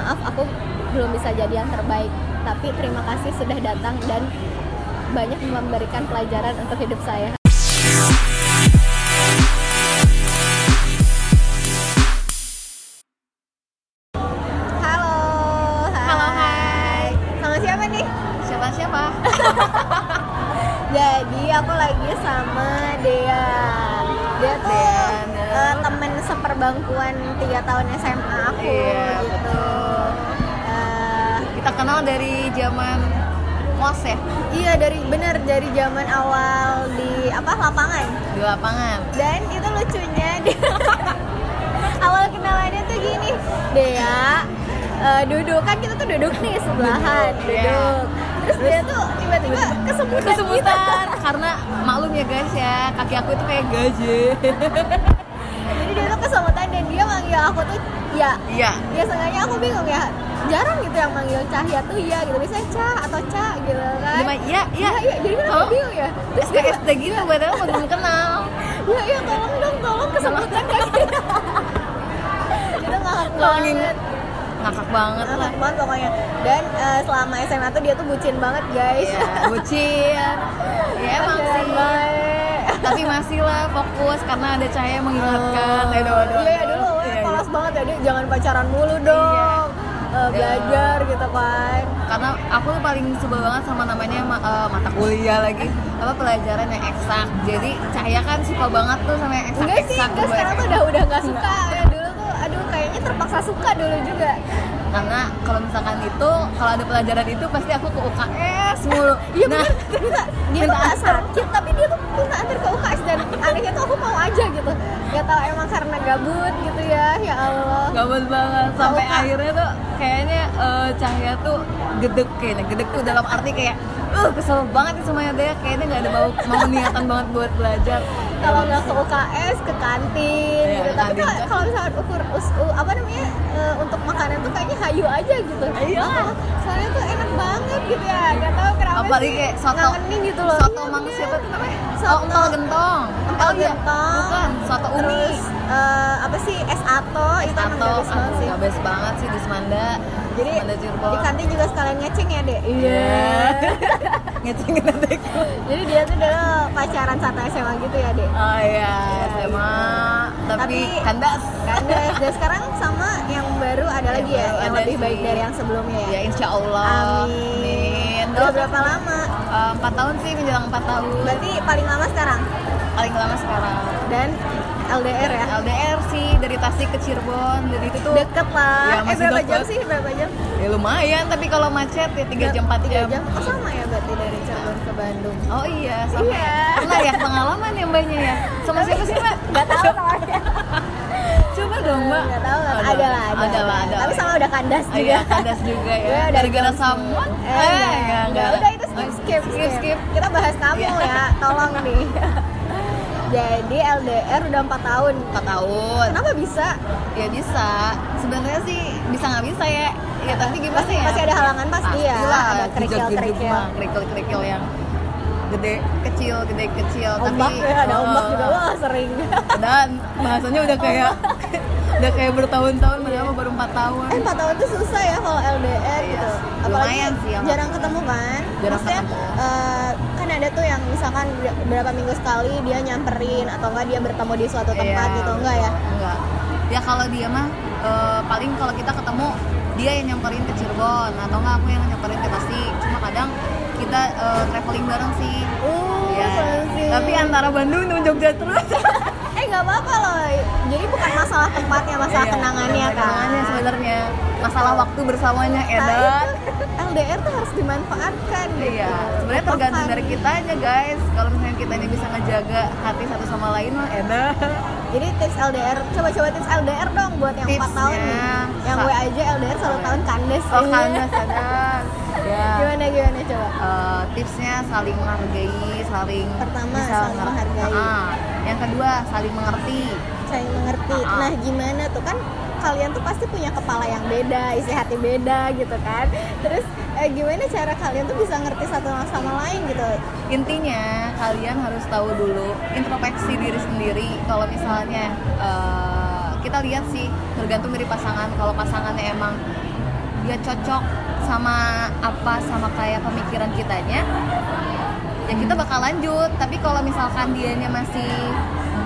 maaf aku belum bisa jadi yang terbaik. Tapi terima kasih sudah datang dan banyak memberikan pelajaran untuk hidup saya zaman kos ya iya dari bener dari zaman awal di apa lapangan di lapangan. dan itu lucunya awal kenalannya tuh gini Dea eh, duduk kan kita tuh duduk nih sebelahan Duduk, iya. duduk terus dia tuh tiba-tiba kesemutan gitu. Kesemutan karena maklum ya guys ya kaki aku itu kayak gajah. tuh ya Iya. ya sengaja aku bingung ya jarang gitu yang manggil Cahya tuh ya gitu biasanya Cah atau Cah gitu kan Cuma iya iya. iya jadi kan aku Oh. bingung ya terus SKSD gitu padahal belum kenal. ya ya tolong dong tolong kesemutan kaki itu ngakak banget ngakak banget lah. ngakak banget pokoknya dan eh, selama SMA tuh dia tuh bucin banget guys Iya, bucin. Ya emang sih. Tapi masih lah fokus karena ada cahaya yang mengingatkan. Aduh, aduh, Iya ya aduh. dulu Iya, iya. Banget ya jangan pacaran mulu dong. Eh, belajar gitu kan karena aku tuh paling sebel banget sama namanya ma- eh, mata kuliah lagi. Apa pelajaran yang eksak. Jadi Cahaya kan suka banget tuh sama yang eksak enggak sih enggak sekarang tuh udah udah nggak suka. Ya dulu tuh aduh kayaknya terpaksa suka dulu juga. Karena kalau misalkan itu kalau ada pelajaran itu pasti aku ke UKS mulu. Iya nah bener. Minta dia minta antar. sakit tapi dia tuh minta antar ke UKS dan anehnya tuh aku mau aja gitu. Gak tau emang karena gabut gitu ya ya Allah. Gabut banget. Sampai Kak. akhirnya tuh kayaknya eh, Cahaya tuh gedek kayaknya. Gedek tuh dalam arti kayak uh kesel banget nih semuanya dia kayaknya nggak ada mau mau niatan banget buat belajar kalau nggak ke UKS ke kantin Iya, gitu. tapi kalau- kalau misalnya ukur us- apa namanya eh, untuk makanan tuh kayaknya hayu aja gitu. Iya. Soalnya tuh enak banget gitu ya. Nggak tahu kenapa apalagi sih kayak soto ngangenin gitu loh. soto Iya, mang siapa tuh namanya? Soto. oh, empal gentong. Empal oh iya gentong. bukan soto umi. Terus eh, apa sih es ato. Itu atau bagus banget sih. best banget sih di Semanda jadi di kantin juga sekalian ngeceng ya dek? Iya. ngecengin adekku jadi dia tuh dulu pacaran satu SMA gitu ya dek? Oh iya Iya, SMA tapi, Tapi- kandas. kandas. Dan sekarang sama yang baru ada lagi ya baru yang lebih baik sih. dari yang sebelumnya ya? Ya insya Allah. Amin. Amin. Udah berapa lama? Eh, empat tahun sih menjelang empat tahun. Berarti paling lama sekarang paling lama sekarang dan LDR ya. LDR sih dari Tasik ke Cirebon dan itu tuh Deket lah. Ya, eh berapa deket. jam sih? Berapa jam? ya lumayan tapi kalau macet ya tiga jam empat jam jam. Oh sama ya berarti dari Cirebon ke Bandung. Oh iya, sama Iya. ya. Pernah ya pengalaman ya mbaknya ya? Sama siapa sih mbak? Gak tahu soalnya. Coba dong mbak. Gak tahu lah. Ada. Ada lah. Ada, Ada lah, ada. Tapi sama udah kandas Oh juga. iya, kandas juga ya. Gara-gara ghosting. someone? Eh, enggak, enggak. Udah itu skip, Oh, skip, skip, skip. Kita bahas kamu Iya. ya. Tolong nih. Jadi LDR udah 4 tahun. Empat tahun. Kenapa bisa? Ya bisa. Sebenarnya sih bisa nggak bisa ya. Ya tapi gimana Pasti, ya? pasti ada halangan pasti ya. Pastilah, Ada jejak-jejak kerikil-kerikil. kerikil-kerikil yang gede kecil gede kecil Ombak tapi ya, ada Oh, ombak juga. Wah sering. dan bahasanya udah kayak udah kayak bertahun-tahun padahal baru empat tahun Eh 4 tahun tuh susah ya kalau LDR Iya. gitu. Apalagi Lumayan sih, jarang ketemu kan. Jarang Maksudnya ketemu. kan ada tuh yang misalkan ber- berapa minggu sekali dia nyamperin atau enggak dia bertemu di suatu tempat Iya. gitu enggak ya? enggak ya kalau dia mah eh, paling kalau kita ketemu dia yang nyamperin ke Cirebon atau enggak aku yang nyamperin ke Tasik cuma kadang kita eh, traveling bareng sih Uh, ya sih. tapi antara Bandung dan Jogja terus nggak apa-apa loh. Jadi bukan masalah tempatnya, masalah Iya, kenangannya kan. kenangannya sebenarnya masalah waktu bersamanya Nah, edan itu LDR tuh harus dimanfaatkan gitu. Iya, sebenarnya tergantung dari kita aja guys. Kalau misalnya kita ini bisa ngejaga hati satu sama lain mah edan. Jadi tips LDR, coba-coba tips LDR dong buat yang 4 Tipsnya, tahun nih. Yang gue aja LDR satu tahun kandes. Oh kandas sadar. Gimana gimana coba? Eh, tipsnya saling menghargai, saling Pertama, bisa saling menghargai. Ah, yang kedua saling mengerti. Saya mengerti. Ah. Nah, gimana tuh kan kalian tuh pasti punya kepala yang beda, isi hati beda gitu kan. Terus eh, gimana cara kalian tuh bisa ngerti satu sama lain gitu? Intinya kalian harus tahu dulu introspeksi diri sendiri. Kalau misalnya eh, kita lihat sih tergantung dari pasangan. Kalau pasangannya emang dia cocok sama apa sama kayak pemikiran kitanya ya kita bakal lanjut. Tapi kalau misalkan dianya masih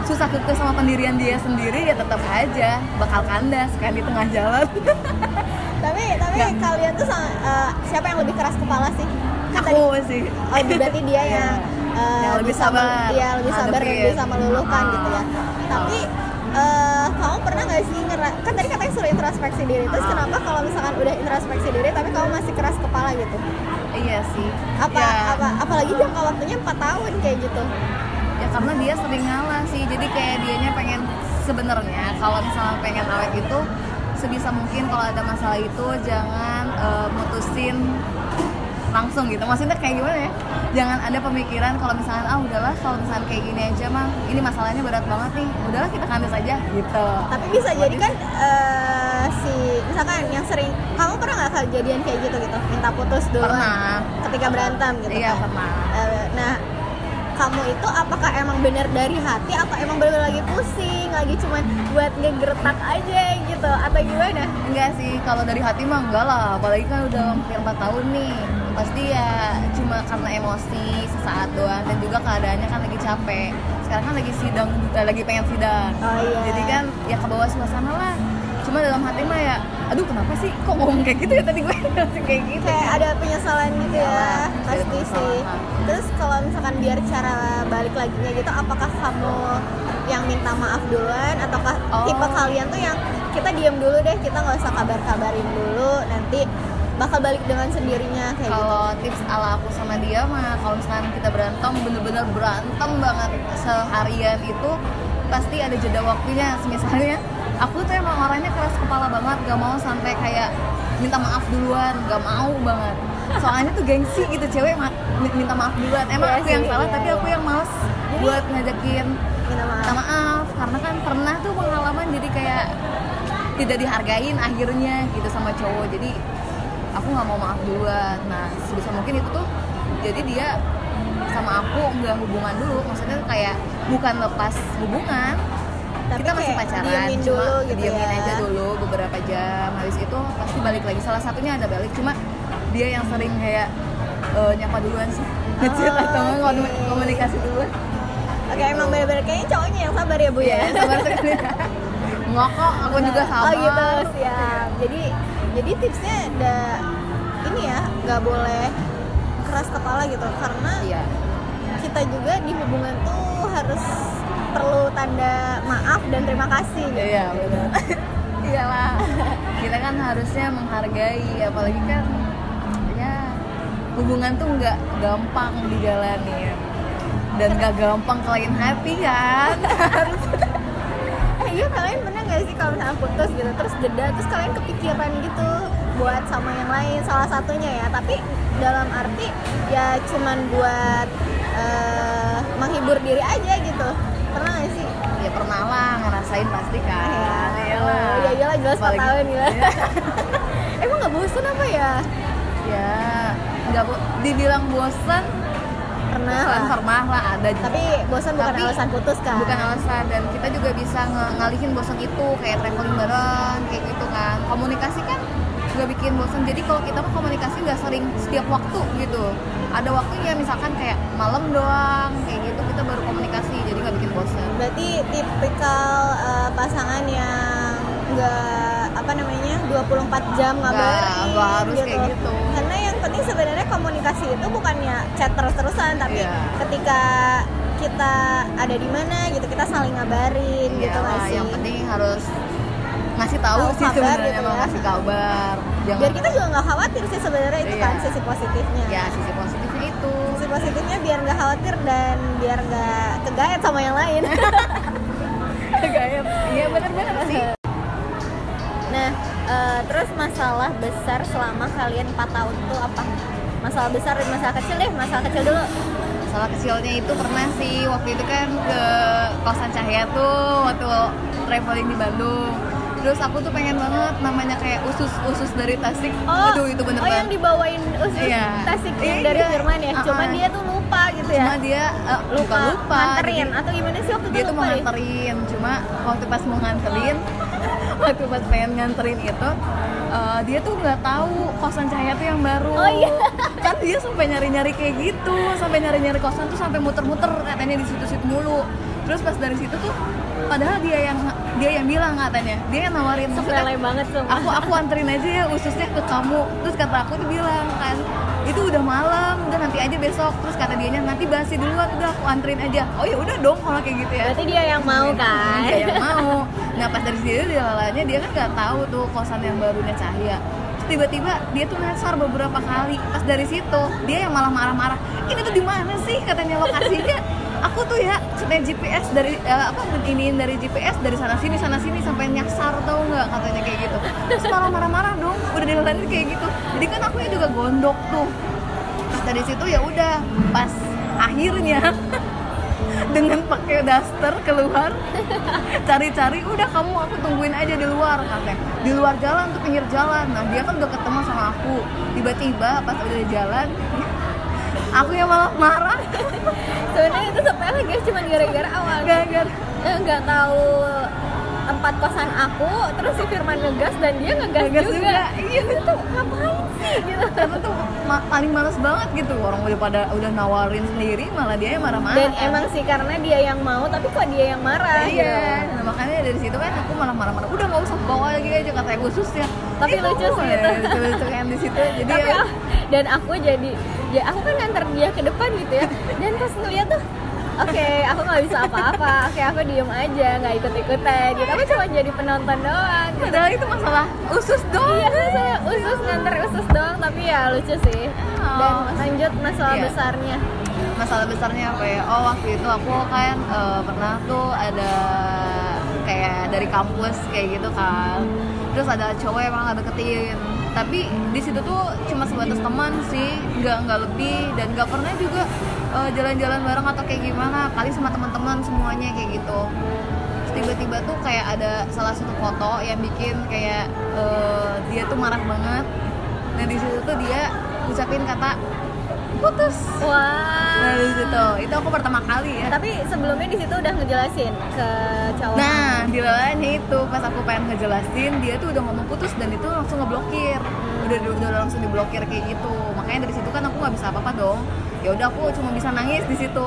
susah kekeh sama pendirian dia sendiri ya tetap aja bakal kandas kan di tengah jalan. Tapi tapi Nggak. kalian tuh sama, eh, siapa yang lebih keras kepala sih? Kan tadi aku sih. Oh berarti dia yang eh, Yang lebih bisa mel- sabar. Iya lebih sabar dan ngadepin. bisa meluluhkan gitu ya. Tapi eh, kamu pernah nggak sih ngera- kan tadi katanya suruh introspeksi diri terus kenapa kalau misalkan udah introspeksi diri tapi kamu masih keras kepala gitu? Iya sih. Apa Ya. apa apalagi jangka waktunya 4 tahun kayak gitu? Ya karena dia sering ngalah sih jadi kayak dianya pengen sebenarnya kalau misalnya pengen awet itu sebisa mungkin kalau ada masalah itu jangan eh, mutusin langsung gitu. Maksudnya kayak gimana ya? Jangan ada pemikiran kalau misalnya ah udahlah kalau misalnya kayak gini aja mah ini masalahnya berat banget nih udahlah kita kandas aja gitu. Tapi bisa jadi kan eh, si misalkan yang sering kamu pernah nggak kejadian kayak gitu gitu? Minta putus dulu pernah. ketika berantem gitu iya kan? pernah. Eh, nah kamu itu apakah emang bener dari hati apa emang bener lagi pusing lagi cuman buat ngegertak aja gitu atau gimana? Enggak sih, kalau dari hati mah enggak lah. Apalagi kan udah hampir 4 tahun nih Pasti ya cuma karena emosi sesaat doang Dan juga keadaannya kan lagi capek. Sekarang kan lagi sidang, eh, lagi pengen sidang. Oh, iya. Jadi kan ya ke bawah suasana lah. Cuma dalam hati mah ya Aduh kenapa sih kok ngomong kayak gitu ya tadi gue? Kayak gitu. Kayak ada penyesalan gitu ya. Ada pasti sih. Kesalahan. terus kalau misalkan biar cara balik lagi gitu apakah kamu yang minta maaf duluan ataukah Oh. tipe kalian tuh yang kita diam dulu deh kita nggak usah kabar-kabarin dulu nanti bakal balik dengan sendirinya kayak gitu. Kalau tips ala aku sama dia mah Kalau misalkan kita berantem bener-bener berantem banget Seharian itu Pasti ada jeda waktunya. Misalnya aku tuh emang orangnya keras kepala banget Gak mau sampai kayak minta maaf duluan Gak mau banget. Soalnya tuh gengsi gitu cewek ma- minta maaf duluan. Emang Iya aku yang salah iya, tapi aku yang males Buat ngajakin minta maaf. minta maaf. Karena kan pernah tuh pengalaman jadi kayak tidak dihargain akhirnya gitu sama cowok. Jadi aku nggak mau maaf duluan. Nah sebisa mungkin itu tuh jadi dia sama aku nggak hubungan dulu. Maksudnya kayak bukan lepas hubungan Tapi kita masih pacaran diemin cuma dulu gitu diemin ya. aja dulu beberapa jam. Habis itu pasti balik lagi. Salah satunya ada balik cuma dia yang sering kayak eh, nyapa duluan sih. Ngechat atau nggak oke. komu- komunikasi duluan. Oke emang bener-bener kayaknya cowoknya yang sabar ya bu ya? Iya, sabar sekali. Ngokok aku juga sabar. Oh gitu, siap. Jadi jadi tipsnya ada ini ya, nggak boleh keras kepala gitu karena iya kita juga di hubungan tuh harus perlu tanda maaf dan terima kasih gitu. Iya benar. Iyalah. Kita kan harusnya menghargai, apalagi kan ya hubungan tuh nggak gampang dijalanin dan nggak gampang kelain hati kan. Eh iya kalian pernah nggak sih kalau misalnya putus gitu terus jeda terus kalian kepikiran gitu buat sama yang lain salah satunya ya tapi dalam arti ya cuman buat eh, menghibur diri aja gitu pernah nggak sih? ya pernah lah ngerasain pasti kan. Iyalah. Oh, iya iyalah jelas 4 Apalagi- tahun gila. Iya. Emang nggak bosan apa ya? ya nggak bo- dibilang bosan Kan lah. ada juga. Tapi bosan bukan Tapi alasan putus kan? bukan alasan dan kita juga bisa nge- ngalihin bosan itu kayak traveling bareng kayak gitu kan komunikasi kan juga bikin bosan jadi kalau kita mah komunikasi nggak sering setiap waktu gitu ada waktunya misalkan kayak malam doang kayak gitu kita baru komunikasi jadi nggak bikin bosan Berarti tipikal eh, pasangan yang nggak apa namanya 24 jam ngabarin Nggak- nggak harus kayak gitu. Karena yang penting sebenarnya komunikasi itu bukannya chat terus-terusan tapi Iya. ketika kita ada di mana gitu kita saling ngabarin gitu nggak Iyalah, sih? yang penting harus ngasih tahu Tahu sih kabar sebenarnya gitu ya. ngasih kabar jangan Biar kita juga nggak khawatir sih sebenarnya itu Iya. kan sisi positifnya. ya sisi positifnya itu sisi positifnya biar nggak khawatir dan biar nggak kegayat sama yang lain Gayet. iya bener-bener sih nah eh, terus masalah besar selama kalian 4 tahun tuh apa masalah besar dan masalah kecil deh masalah kecil dulu Salah kecilnya itu pernah sih waktu itu kan ke kosan Cahya tuh waktu traveling di Bandung. Terus aku tuh pengen banget namanya kayak usus-usus dari Tasik. Aduh itu bener oh yang dibawain usus Iya. tasik yang Iya. dari Firman ya cuman Uh-uh. dia tuh lupa gitu ya Cuma dia eh, bukan lupa. nganterin atau gimana sih waktu itu dia tuh mau lupa nganterin. Cuma waktu pas mau nganterin waktu pas pengen nganterin itu eh, dia tuh nggak tahu kosan cahaya tuh yang baru. Oh, iya. kan dia sampai nyari-nyari kayak gitu sampai nyari-nyari kosan tuh sampai muter-muter katanya di situ-situ mulu. Terus pas dari situ tuh padahal dia yang dia yang bilang katanya dia yang nawarin. Sepele banget sumpah aku aku anterin aja ya ususnya ke kamu. Terus kata aku tuh bilang kan itu udah malam udah nanti aja besok. Terus kata dianya nanti basi duluan udah aku anterin aja. Oh ya udah dong kalau kayak gitu ya. Berarti dia yang mau kan? dia yang mau nah pas dari situ dia lalanya dia kan nggak tahu tuh kosan yang barunya Terus tiba-tiba dia tuh nyasar beberapa kali. Pas dari situ dia yang malah marah-marah ini tuh di mana sih? katanya lokasinya. Aku tuh ya setel GPS dari eh, apa iniin dari GPS dari sana sini sana sini sampai nyasar tau nggak? Katanya kayak gitu. Terus malah marah-marah dong udah dilalain kayak gitu. Jadi kan aku juga gondok tuh. Pas dari situ ya udah pas akhirnya dengan pakai daster keluar. Cari-cari udah kamu aku tungguin aja di luar katanya. Di luar jalan tuh pinggir jalan. Nah dia kan udah ketemu sama aku. Tiba-tiba pas udah jalan aku yang malah marah. Sebenarnya itu sepele guys cuma gara-gara awal gara-gara? Nggak tahu tempat kosan aku terus si Firman ngegas dan dia ngegas, Ngegas juga, juga, iya. itu tuh ngapain sih gitu. Karena tuh ma- paling males banget gitu. Orang udah pada udah nawarin sendiri malah dia yang marah-marah. Dan kan. emang sih karena dia yang mau tapi kok dia yang marah iya. gitu. nah, makanya dari situ kan aku malah marah-marah. Udah nggak usah bawa lagi aja katanya khusus ya Tapi lucu sih itu. lucu kan di situ. Jadi tapi ya. dan aku jadi ya aku kan nganter dia ke depan gitu ya. Dan pas ngeliat tuh oke aku nggak bisa apa-apa. Oke aku diem aja nggak ikut-ikutan gitu. Aku cuma jadi penonton doang gitu. padahal itu masalah usus doang. Iya saya usus nganter usus doang tapi ya lucu sih. Dan Oh, lanjut masalah iya. besarnya. Masalah besarnya apa ya? Oh waktu itu aku kan eh, pernah tuh ada kayak dari kampus kayak gitu kan. Terus ada cowok yang emang ada deketin tapi di situ tuh cuma sebatas teman sih nggak nggak lebih. Dan nggak pernah juga eh, jalan-jalan bareng atau kayak gimana kali sama teman-teman semuanya kayak gitu tiba-tiba tuh kayak ada salah satu foto yang bikin kayak eh, dia tuh marah banget nah di situ tuh dia ucapin kata putus wah Nah di situ, itu aku pertama kali ya. tapi sebelumnya di situ udah ngejelasin ke cowok Nah, di lalanya itu pas aku pengen ngejelasin, dia tuh udah ngomong putus dan itu langsung ngeblokir. Udah udah langsung diblokir kayak gitu. Makanya dari situ kan aku nggak bisa apa-apa dong. Ya udah aku cuma bisa nangis di situ.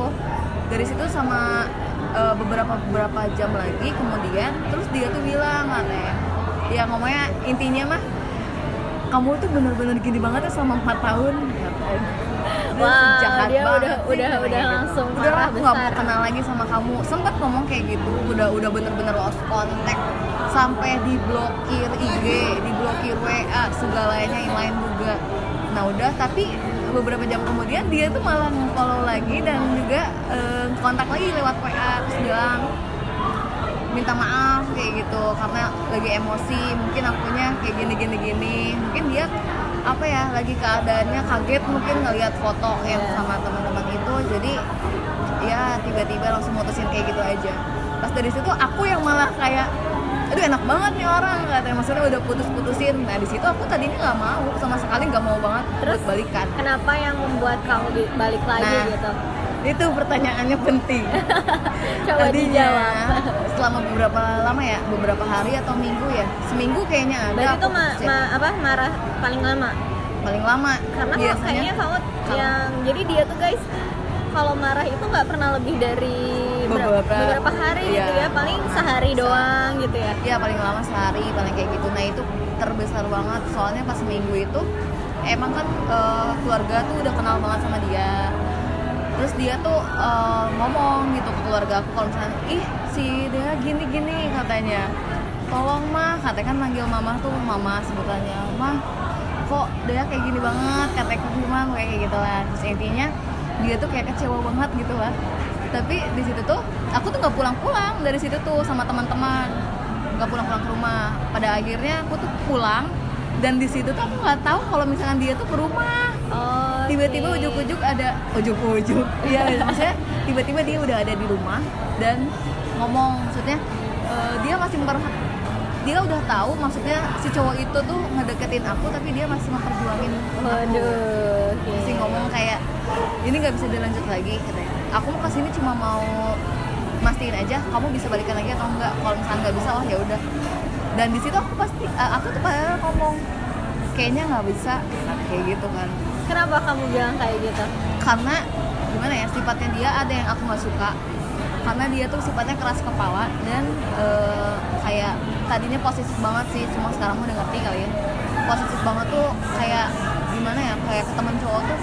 Dari situ sama eh, beberapa beberapa jam lagi kemudian terus dia tuh bilang katanya ya ngomongnya intinya mah kamu tuh bener-bener gini banget ya selama 4 tahun katanya. Dia Wah, jahat dia banget udah- sih, udah- udah gitu. langsung udah marah aku nggak mau kenal lagi sama kamu sempat ngomong kayak gitu udah udah bener-bener lost contact sampai diblokir IG diblokir WA segalanya yang lain juga nah udah tapi beberapa jam kemudian dia tuh malah follow lagi dan juga eh, kontak lagi lewat WA terus bilang minta maaf kayak gitu karena lagi emosi mungkin akunya kayak gini gini gini. Mungkin dia apa ya lagi keadaannya kaget mungkin ngelihat foto yang sama teman-teman itu jadi ya tiba-tiba langsung mutusin kayak gitu aja. Pas dari situ aku yang malah kayak aduh enak banget nih orang katanya maksudnya udah putus-putusin. Nah di situ aku tadinya nggak mau sama sekali nggak mau banget terus balikan. kenapa yang membuat kamu balik lagi Nah, gitu? itu pertanyaannya penting. Coba Tadinya, dijawab. selama beberapa lama ya beberapa hari atau minggu ya seminggu kayaknya ada berarti itu ma- ma- apa marah paling lama? Paling lama karena biasanya. kayaknya kamu kalau- yang jadi dia tuh guys kalau marah itu nggak pernah lebih dari Beberapa- beberapa hari gitu iya. ya paling sehari doang gitu ya. Ya paling lama sehari paling kayak gitu. Nah itu terbesar banget. Soalnya pas minggu itu emang kan eh, keluarga tuh udah kenal banget sama dia. Terus dia tuh eh, ngomong gitu ke keluarga aku kalau misalnya ih si dia gini gini katanya. Tolong mah katanya. Kan manggil mama tuh mama sebutannya. Mah kok dia kayak gini banget? Katanya ke kayak gitu lah. Terus intinya dia tuh kayak kecewa banget gitu lah tapi di situ tuh aku tuh nggak pulang-pulang dari situ tuh sama teman-teman. Nggak pulang-pulang ke rumah. Pada akhirnya aku tuh pulang dan di situ tuh aku nggak tahu kalau misalkan dia tuh ke rumah. Oh tiba-tiba ujuk-ujuk ada ujuk-ujuk. Iya maksudnya tiba-tiba dia udah ada di rumah dan ngomong maksudnya eh, dia masih memper dia udah tahu maksudnya si cowok itu tuh ngedeketin aku tapi dia masih memperjuangin aku. Waduh oke. masih ngomong kayak ini nggak bisa dilanjut lagi katanya aku mau ke sini cuma mau mastiin aja kamu bisa balikan lagi atau enggak. Kalau misalnya nggak bisa oh ya udah. Dan di situ aku pasti eh, aku tuh padahal ngomong kayaknya nggak bisa kayak gitu kan. Kenapa kamu bilang kayak gitu? Karena gimana ya sifatnya dia ada yang aku nggak suka. Karena dia tuh sifatnya keras kepala dan eh, kayak tadinya posesif banget sih cuma sekarang udah ngerti kali ya. Posesif banget tuh kayak gimana ya kayak ke temen cowok tuh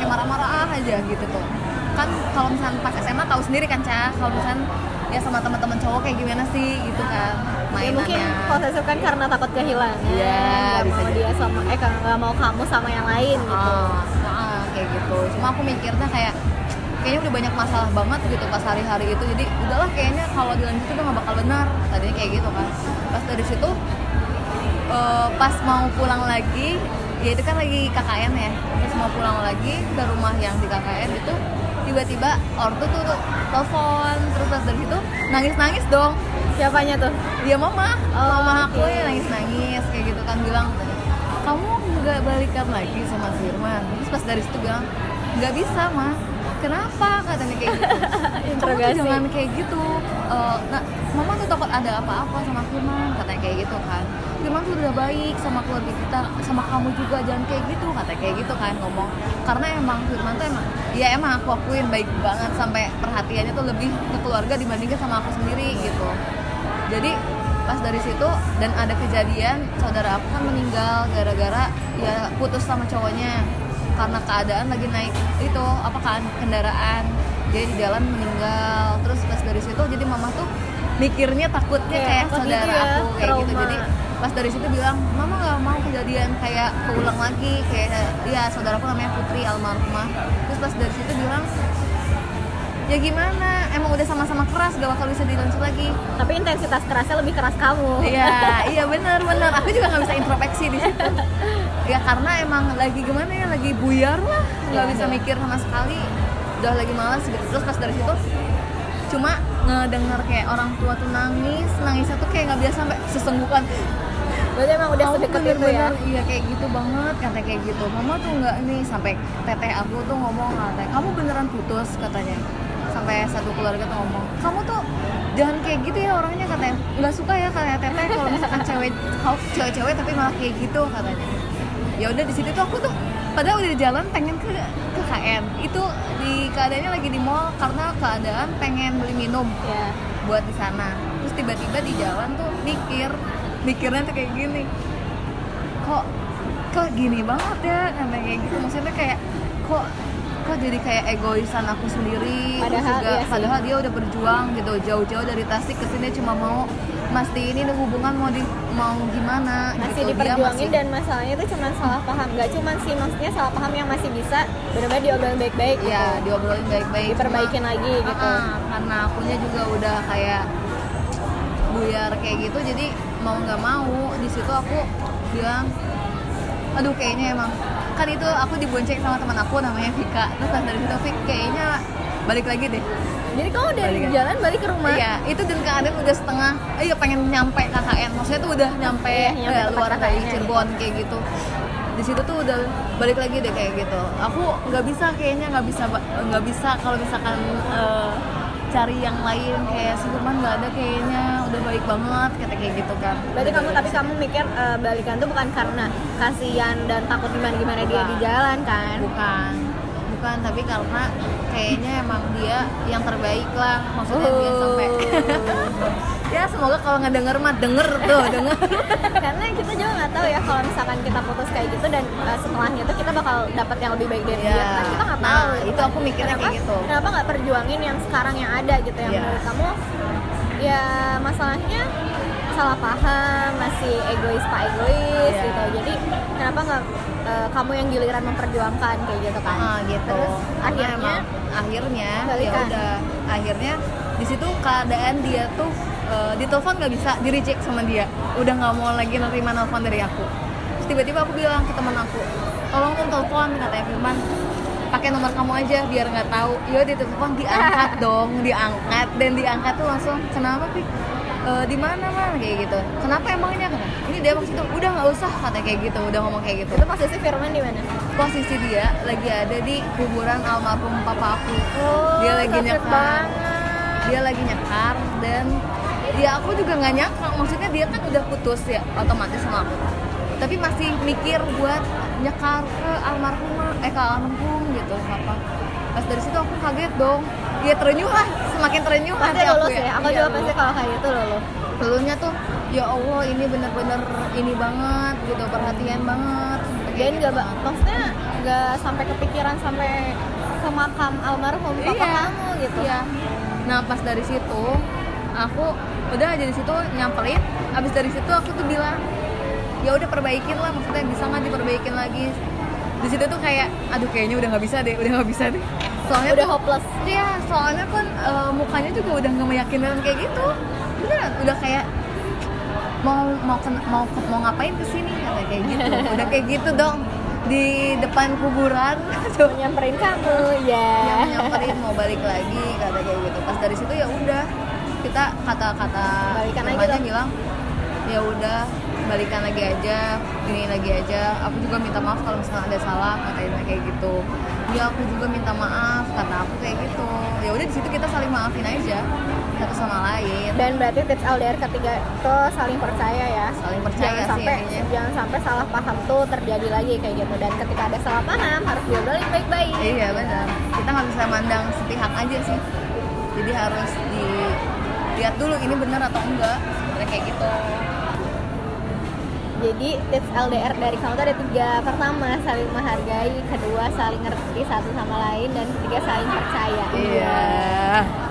kayak marah-marah aja gitu tuh kan kalau misalnya pas SMA tahu sendiri kan cah kalau misalnya ya sama teman-teman cowok kayak gimana sih gitu kan ya mungkin mainannya posesif kan karena takut kehilangan Iya, nggak bisa mau jadi. dia sama eh nggak mau kamu sama yang lain gitu. Ah, ah, kayak gitu. Cuma aku mikirnya kayak kayaknya udah banyak masalah banget gitu pas hari-hari itu. Jadi udahlah kayaknya kalau dilanjutin tuh nggak bakal benar. Tadinya kayak gitu kan. Pas dari situ eh, pas mau pulang lagi ya itu kan lagi KKN ya. Pas mau pulang lagi ke rumah yang di KKN itu tiba-tiba ortu tuh tuh telepon terus pas dari situ nangis-nangis dong. Siapanya tuh? Dia mama. Oh, mama aku ya nangis nangis kayak gitu kan bilang kamu nggak balikan lagi sama Firman. Terus pas dari situ bilang nggak bisa mah kenapa? Katanya kayak gitu. Kamu tuh interogasi. jangan kayak gitu. Eh, nah mama tuh takut ada apa-apa sama Firman katanya kayak gitu kan Firman tuh udah baik sama keluarga kita sama kamu juga jangan kayak gitu katanya kayak gitu kan ngomong. Karena emang Firman tuh emang ya emang aku akuin baik banget sampai perhatiannya tuh lebih ke keluarga dibandingkan sama aku sendiri gitu. Jadi pas dari situ dan ada kejadian saudara aku kan meninggal gara-gara ya putus sama cowoknya karena keadaan lagi naik itu apa kan kendaraan. Dia di jalan meninggal terus pas dari situ jadi mama tuh mikirnya takutnya Kayak kayak takut saudara gitu ya, aku kayak gitu. Jadi pas dari situ bilang mama nggak mau kejadian kayak keulang lagi kayak ya saudaraku namanya Putri almarhumah terus pas dari situ bilang ya gimana emang udah sama-sama keras gak bakal bisa dilanjut lagi tapi intensitas kerasnya lebih keras kamu Iya, iya benar benar. Aku juga nggak bisa introspeksi di situ. Ya karena emang lagi gimana ya, lagi buyar lah, nggak Iya, bisa iya. mikir sama sekali. Udah lagi malas gitu. Terus pas dari situ cuma ngedenger kayak orang tua tuh nangis, nangisnya tuh kayak nggak biasa sampai sesenggukan. Berarti emang udah Kamu sedekat itu ya Iya kayak gitu banget, kata kayak gitu. Mama tuh nggak nih sampai teteh aku tuh ngomong katanya, kamu beneran putus katanya. Sampai satu keluarga tuh ngomong, kamu tuh jangan kayak gitu ya orangnya katanya. Nggak suka ya katanya teteh kalau misalkan cewek cewek-cewek tapi malah kayak gitu katanya. Ya udah di situ tuh aku tuh padahal udah di jalan pengen ke ke KN itu di keadaannya lagi di mall karena keadaan pengen beli minum ya buat di sana terus tiba-tiba di jalan tuh mikir mikirnya tuh kayak gini. Kok kok gini banget ya? Karena kayak gitu. Maksudnya kayak kok kok jadi kayak egoisan aku sendiri? Padahal juga iya padahal dia udah berjuang gitu. Jauh-jauh dari Tasik ke sini cuma mau mesti ini hubungan mau di mau gimana masih gitu. Diperjuangin masih- dan masalahnya itu cuma salah paham. Nggak cuma sih maksudnya salah paham yang masih bisa benar-benar diobrolin baik-baik gitu. ya diobrolin baik-baik diperbaikin cuma- lagi gitu. Ah, karena akunya juga udah kayak buyar kayak gitu jadi mau nggak mau di situ aku bilang aduh kayaknya emang. Kan itu aku dibonceng sama teman aku namanya Vika. Terus dari situ Vik kayaknya balik lagi deh. Jadi kamu dari Balik. jalan balik ke rumah? Iya itu dan keadaan udah setengah iya pengen nyampe KKN maksudnya tuh udah nyampe, Iya, nyampe eh, tempat luar dari Cirebon kayak gitu. Di situ tuh udah balik lagi deh kayak gitu. Aku nggak bisa kayaknya nggak bisa nggak bisa kalau misalkan eh, cari yang lain kayak Superman nggak ada kayaknya udah baik banget kata kayak gitu kan berarti kamu tapi kamu mikir eh, balikan tuh bukan karena kasihan dan takut gimana gimana dia Bukan. di jalan kan bukan bukan tapi karena kayaknya emang dia yang terbaik lah maksudnya dia sampai Oh. ya semoga kalau ngedenger mah denger tuh denger. Karena kita juga nggak tahu ya kalau misalkan kita putus kayak gitu dan eh, setelahnya tuh kita bakal dapat yang lebih baik dari Iya. dia. Kan kita nggak Nah, tahu gitu. itu aku mikirnya kenapa, kayak gitu. kenapa nggak perjuangin yang sekarang yang ada gitu yang Iya. menurut kamu ya masalahnya salah paham masih egois pak egois Iya. gitu. Jadi kenapa nggak eh, kamu yang giliran memperjuangkan kayak gitu kan? Ah gitu. Terus akhirnya emang akhirnya ya udah akhirnya di situ keadaan dia tuh eh, ditelepon nggak bisa di reject sama dia. Udah nggak mau lagi nerima nelfon dari aku. Terus tiba-tiba aku bilang ke teman aku tolong dong telepon katanya Firman. Pakai nomor kamu aja biar nggak tahu. Iya ditelepon diangkat dong diangkat. Dan diangkat tuh langsung kenapa sih di mana mah kayak gitu. Kenapa emangnya kata ini dia maksud itu udah nggak usah katanya kayak gitu udah ngomong kayak gitu. Itu posisi Firman di mana? Posisi dia lagi ada di kuburan almarhum papa aku. Oh Dia lagi nyekar. banget. Dia lagi nyekar dan ya aku juga nggak nyangka maksudnya dia kan udah putus ya otomatis sama aku tapi masih mikir buat nyekar ke almarhum eh ke almarhum gitu apa pas dari situ aku kaget dong ya terenyuh lah semakin terenyuh pasti hati aku lulus ya aku Iya, juga lulus. pasti kalau kayak gitu lulus Lalunya tuh ya Allah ini bener-bener ini banget gitu perhatian banget dan gitu nggak banget. maksudnya nggak sampai kepikiran sampai ke makam almarhum papa Iya. kamu gitu Iya. Nah pas dari situ aku udah aja di situ nyamperin. Abis dari situ aku tuh bilang ya udah perbaikin lah maksudnya bisa nggak diperbaikin lagi. Di situ tuh kayak aduh kayaknya udah nggak bisa deh, udah nggak bisa deh. Soalnya udah tuh- hopeless Iya, soalnya kan eh, mukanya juga udah nggak meyakinkan kayak gitu. Beneran, udah kayak mau mau ken- mau mau ngapain ke sini kata kayak gitu. udah kayak gitu dong di depan kuburan. Tuh nyamperin kamu ya yang nyamperin mau balik lagi kata kayak gitu pas dari situ ya udah kita kata-kata Balikan dong. bilang ya udah balikan lagi aja ini lagi aja. Aku juga minta maaf kalau misalnya ada salah katanya kayak gitu. Ya aku juga minta maaf kata aku kayak gitu. Ya udah di situ kita saling maafin aja satu sama lain. Dan berarti tips LDR ketiga itu saling percaya ya. Saling percaya jangan sih sampai intinya. jangan sampai salah paham tuh terjadi lagi kayak gitu. Dan ketika ada salah paham harus diobrolin baik-baik. Iya benar. Kita nggak bisa mandang sepihak aja sih. Jadi harus dilihat dulu ini benar atau enggak. Sebenarnya kayak gitu. Jadi tips LDR dari kamu tuh ada tiga. Pertama saling menghargai. Kedua saling ngerti satu sama lain. Dan ketiga saling percaya. Iya.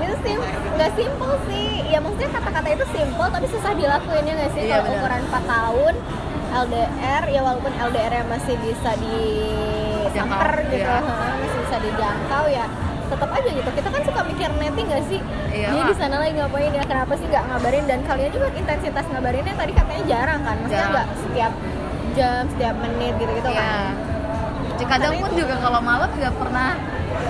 Itu sim nggak simple sih. Ya maksudnya kata-kata itu simple tapi susah dilakuin ya nggak sih? Iya, kalau ukuran 4 tahun LDR ya walaupun LDR masih bisa disamper gitu iya. ha, masih bisa dijangkau ya tetap aja gitu. Kita kan suka mikir netting nggak sih? Iya. Dia di sana lagi ngapain ya? Kenapa sih nggak ngabarin? Dan kalian juga intensitas ngabarinnya tadi katanya jarang kan? Maksudnya nggak setiap jam setiap menit gitu gitu Iya. kan Ya, kadang pun juga kalau malam nggak pernah.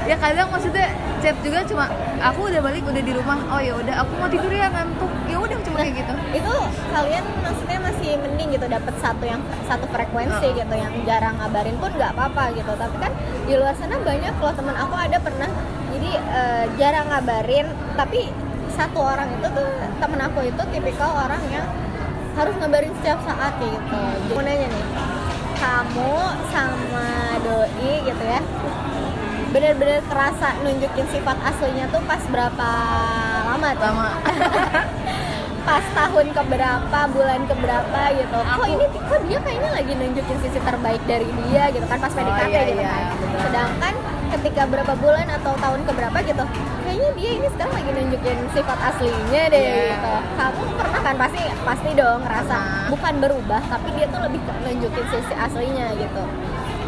Ya kadang maksudnya chat juga cuma aku udah balik udah di rumah. Oh ya udah aku mau tidur ya ngantuk. Ya udah cuma kayak gitu. Itu kalian maksudnya masih mending gitu dapat satu yang satu frekuensi Heeh. gitu yang jarang ngabarin pun nggak apa-apa gitu. Tapi kan di luar sana banyak loh teman aku ada pernah. Jadi eh, jarang ngabarin tapi satu orang itu tuh temen aku itu tipikal orang yang harus ngabarin setiap saat gitu. Mau nanya nih kamu sama doi gitu ya bener-bener kerasa nunjukin sifat aslinya tuh pas berapa lama tuh? sama pas tahun keberapa bulan keberapa gitu kok Aku- ini kok dia kayaknya lagi nunjukin sisi terbaik dari dia gitu kan pas PDKT iya, gitu iya, kan benar. sedangkan ketika berapa bulan atau tahun keberapa gitu kayaknya dia ini sekarang lagi nunjukin sifat aslinya deh Iya. gitu. Kamu pernah kan? Pasti pasti dong ngerasa Pernah. bukan berubah tapi dia tuh lebih nunjukin sisi aslinya gitu.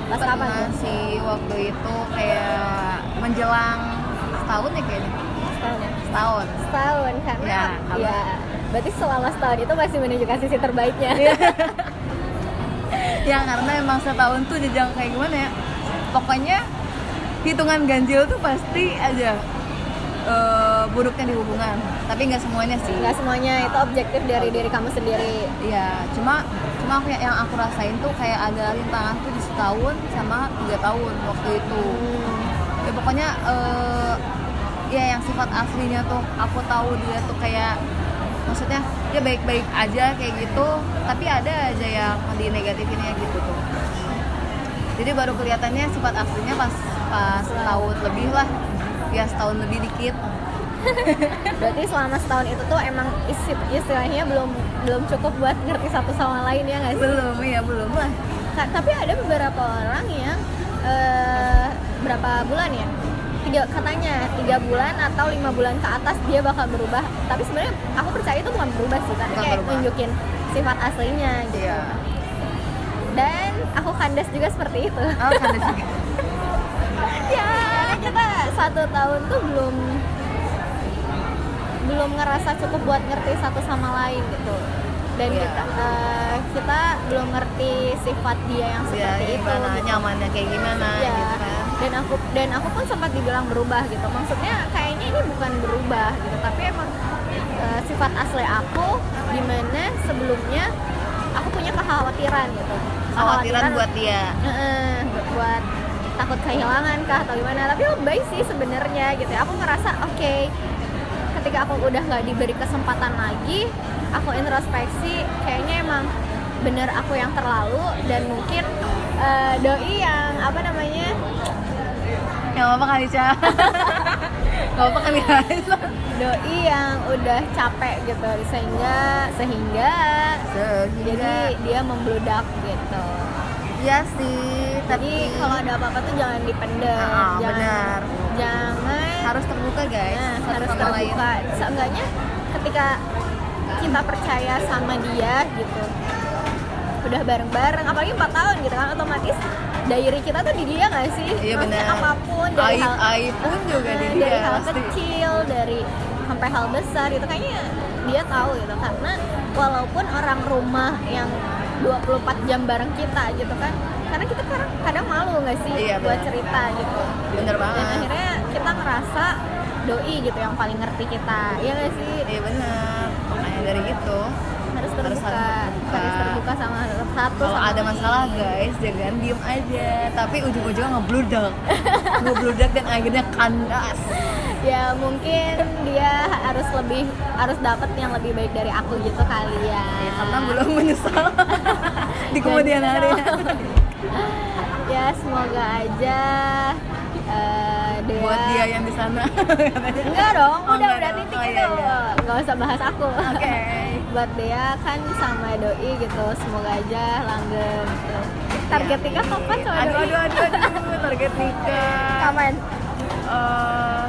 Pas kapan pernah tuh? sih waktu itu kayak menjelang setahun ya kayaknya. Setahun ya? Setahun. Setahun karena Ya, kalau- ya berarti selama setahun itu masih menunjukkan sisi terbaiknya. Iya. ya karena emang setahun tuh jejak kayak gimana ya? Pokoknya hitungan ganjil tuh pasti aja eh, buruknya di hubungan tapi nggak semuanya sih nggak semuanya itu objektif dari diri kamu sendiri Iya, cuma cuma aku yang aku rasain tuh kayak ada rintangan tuh di setahun sama tiga tahun waktu itu. Ya pokoknya eh, ya yang sifat aslinya tuh aku tahu dia tuh kayak maksudnya dia baik-baik aja kayak gitu, tapi ada aja yang di negatifinnya gitu tuh. Jadi baru kelihatannya sifat aslinya pas pas setahun lebih lah, ya setahun lebih dikit. berarti selama setahun itu tuh emang isi, istilahnya belum belum cukup buat ngerti satu sama lain ya nggak sih Belum ya belum lah. Ka- tapi ada beberapa orang yang eh, berapa bulan ya tiga katanya tiga bulan atau lima bulan ke atas dia bakal berubah tapi sebenarnya aku percaya itu bukan berubah sih tapi Bukan kayak berubah. nunjukin sifat aslinya gitu Iya. Aku kandas juga seperti itu Oh, kan ada juga. ya kita satu tahun tuh belum belum ngerasa cukup buat ngerti satu sama lain gitu dan Iya. kita eh, kita belum ngerti sifat dia yang ya seperti itu gimana gitu. nyamannya kayak gimana Iya. gitu kan dan aku dan aku pun sempat dibilang berubah gitu maksudnya kayaknya ini bukan berubah gitu tapi emang eh, sifat asli aku di mana sebelumnya aku punya kekhawatiran gitu khawatiran buat dia. Heeh, buat takut kehilangan kah atau gimana. Tapi lebay sih sebenarnya gitu ya. Aku ngerasa oke ketika aku udah nggak diberi kesempatan lagi aku introspeksi kayaknya emang bener aku yang terlalu dan mungkin eh, doi yang apa namanya Gak apa-apa kali Ca Gak apa-apa kali guys doi yang udah capek gitu sehingga sehingga jadi dia membludak gitu Iya sih jadi kalau ada apa-apa tuh jangan dipendam Ah, jangan benar. jangan harus terbuka guys Nah, satu harus sama lain. terbuka. Seenggaknya ketika kita percaya sama dia gitu, udah bareng-bareng, apalagi 4 tahun gitu kan, otomatis diary kita tuh di dia nggak sih? Iya Maksudnya benar. apa pun dari Aib hal aib pun juga di dia dari hal pasti. kecil, dari sampai hal besar itu kayaknya dia tahu gitu karena walaupun orang rumah yang 24 jam bareng kita gitu kan karena kita kadang, kadang malu nggak sih Iya, buat benar. cerita gitu Bener dan banget. akhirnya kita ngerasa doi gitu yang paling ngerti kita ya nggak sih Iya benar. Makanya dari itu harus Harus terbuka terbuka. harus terbuka sama satu kalau ada masalah guys jangan diem aja. Tapi ujung-ujungnya ngebludak. Ngebludak dan akhirnya kandas. Ya mungkin dia harus lebih harus dapat yang lebih baik dari aku gitu kali ya, ya, karena belum menyesal. Di kemudian hari. Ya semoga aja eh, Dea buat dia yang di sana. Enggak dong Oh, udah enggak udah titik Oh, itu. iya, iya. nggak usah bahas aku. Oke buat Dea kan sama doi gitu. Semoga aja langgeng gitu. target Iya. nikah kapan sama aduh doi? aduh aduh aduh target nikah kapan? Eh,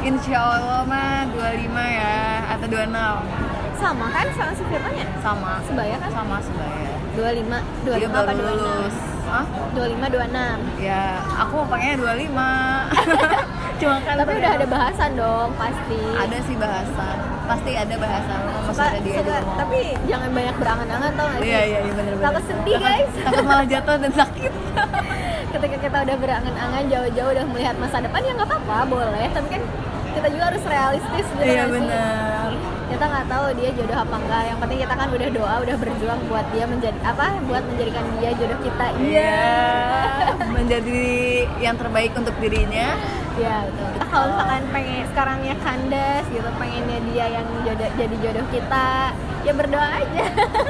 Insya Allah mah 25 ya atau 26 sama kan sama si Firman ya? Sama. Sebaya kan? Sama sebaya. 25 dia 25 apa baru lulus. 26 Hah? 25 26 ya aku pengennya 25 cuma kan tapi udah ada bahasan dong pasti. Ada sih bahasan. Pasti ada bahasan. Suka- maksudnya dia suka- tapi jangan banyak berangan-angan tau gak sih? Iya iya iya bener bener. Takut sedih, Takut- guys. takut malah jatuh dan sakit. Ketika kita udah berangan-angan jauh-jauh udah melihat masa depan ya nggak apa-apa boleh. Tapi kan kita juga harus realistis gitu iya bener kita nggak tahu dia jodoh apa enggak yang penting kita kan udah doa udah berjuang buat dia menjadi apa buat menjadikan dia jodoh kita iya menjadi yang terbaik untuk dirinya Iya betul. Kita kalau misalkan pengen sekarangnya kandas gitu, pengennya dia yang jodoh, jadi jodoh kita, ya berdoa aja.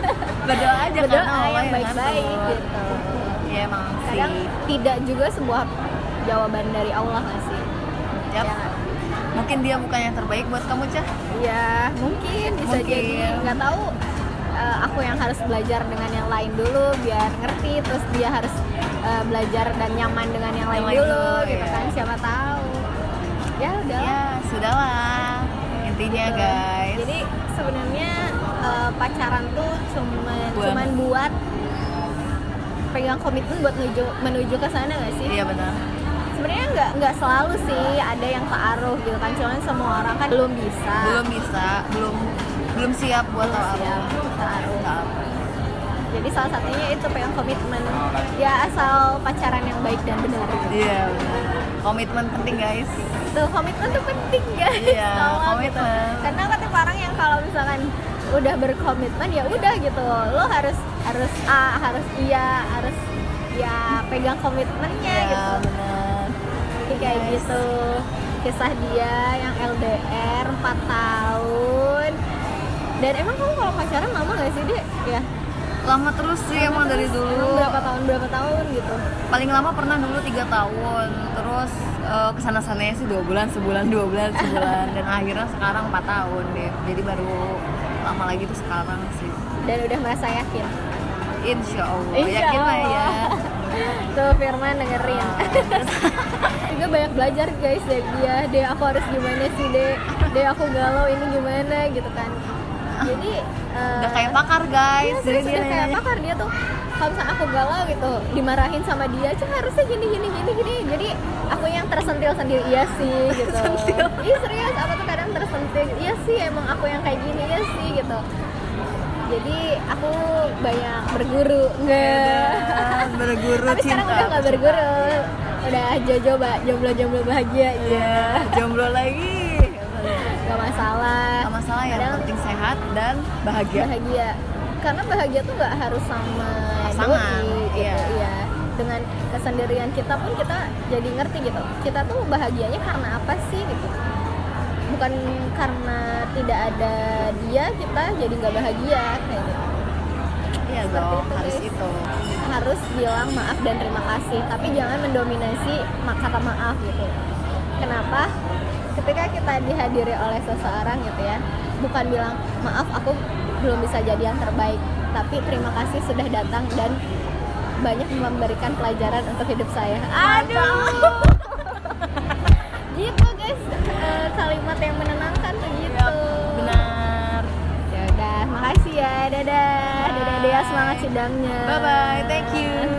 berdoa aja berdoa karena Allah yang baik-baik gitu. iya emang Kadang sih tidak juga sebuah jawaban dari Allah nggak sih? Yap. Ya? Mungkin dia bukan yang terbaik buat kamu cah Iya, mungkin bisa Mungkin. jadi nggak tahu. eh, aku yang harus belajar dengan yang lain dulu biar ngerti, terus dia harus eh, belajar dan nyaman dengan yang lain Yang lain dulu, dulu, gitu iya. kan? Siapa tahu? Ya udah. ya sudahlah intinya Gitu. guys Jadi sebenarnya eh, pacaran tuh cuman Buat- cuman buat pegang komitmen buat menuju menuju ke sana gak sih? iya benar Sebenarnya nggak nggak selalu sih ada yang taruh gitu kan, cuman semua orang kan belum bisa. belum bisa belum belum siap buat. Taruh. Jadi salah satunya itu pegang komitmen. Ya asal pacaran yang baik dan benar. iya benar komitmen penting guys Tuh komitmen tuh penting guys. Iya, Tolong komitmen. Gitu. Karena kata orang yang kalau misalkan udah berkomitmen ya udah gitu. Lo harus harus A, harus iya, harus ya pegang komitmennya Iya gitu. Jadi kayak gitu. Kisah dia yang LDR 4 tahun. Dan emang kamu kalau pacaran lama gak sih, Dek? Ya. lama terus sih emang dari Terus, dulu emang berapa tahun berapa tahun gitu. paling lama pernah dulu tiga tahun terus eh, ke sana sananya sih dua bulan sebulan dua bulan sebulan dan akhirnya sekarang empat tahun deh jadi baru lama lagi tuh sekarang sih Dan udah merasa yakin. insya Allah Insya yakin lah ya. Tuh Firman dengerin. juga banyak belajar guys dari dia. Deh aku harus gimana sih deh? Deh aku galau ini gimana gitu kan. Jadi eh, udah kayak pakar guys. Iya, jadi dia kayak nanya, pakar. Dia tuh kalau misalnya aku galau gitu dimarahin sama dia cuma harusnya gini gini gini gini. Jadi aku yang tersentil sendiri. Iya sih gitu. Iya serius aku tuh kadang tersentil. Iya sih emang aku yang kayak gini. Iya sih gitu jadi aku banyak berguru. Enggak "Udah, berguru tapi cinta. sekarang udah nggak berguru. Udah jojo mbak jomblo jomblo bahagia Iya, iya jomblo lagi. Nggak masalah. Gak masalah yang Kadang- penting sehat dan bahagia. Bahagia. Karena bahagia tuh nggak harus sama Pasangan, doi, gitu iya. iya. Dengan kesendirian kita pun kita jadi ngerti gitu. Kita tuh bahagianya karena apa sih gitu bukan karena tidak ada dia kita jadi nggak bahagia kayak gitu. Iya dong itu, harus guys. itu. Harus bilang maaf dan terima kasih tapi jangan mendominasi kata maaf gitu. Kenapa? Ketika kita dihadiri oleh seseorang gitu ya bukan bilang maaf aku belum bisa jadi yang terbaik tapi terima kasih sudah datang dan banyak memberikan pelajaran untuk hidup saya. Aduh gitu guys. Eh, kalimat yang menenangkan tuh gitu. Benar. Ya udah makasih ya. Dadah. Dadah Dea. Semangat sidangnya. Bye bye thank you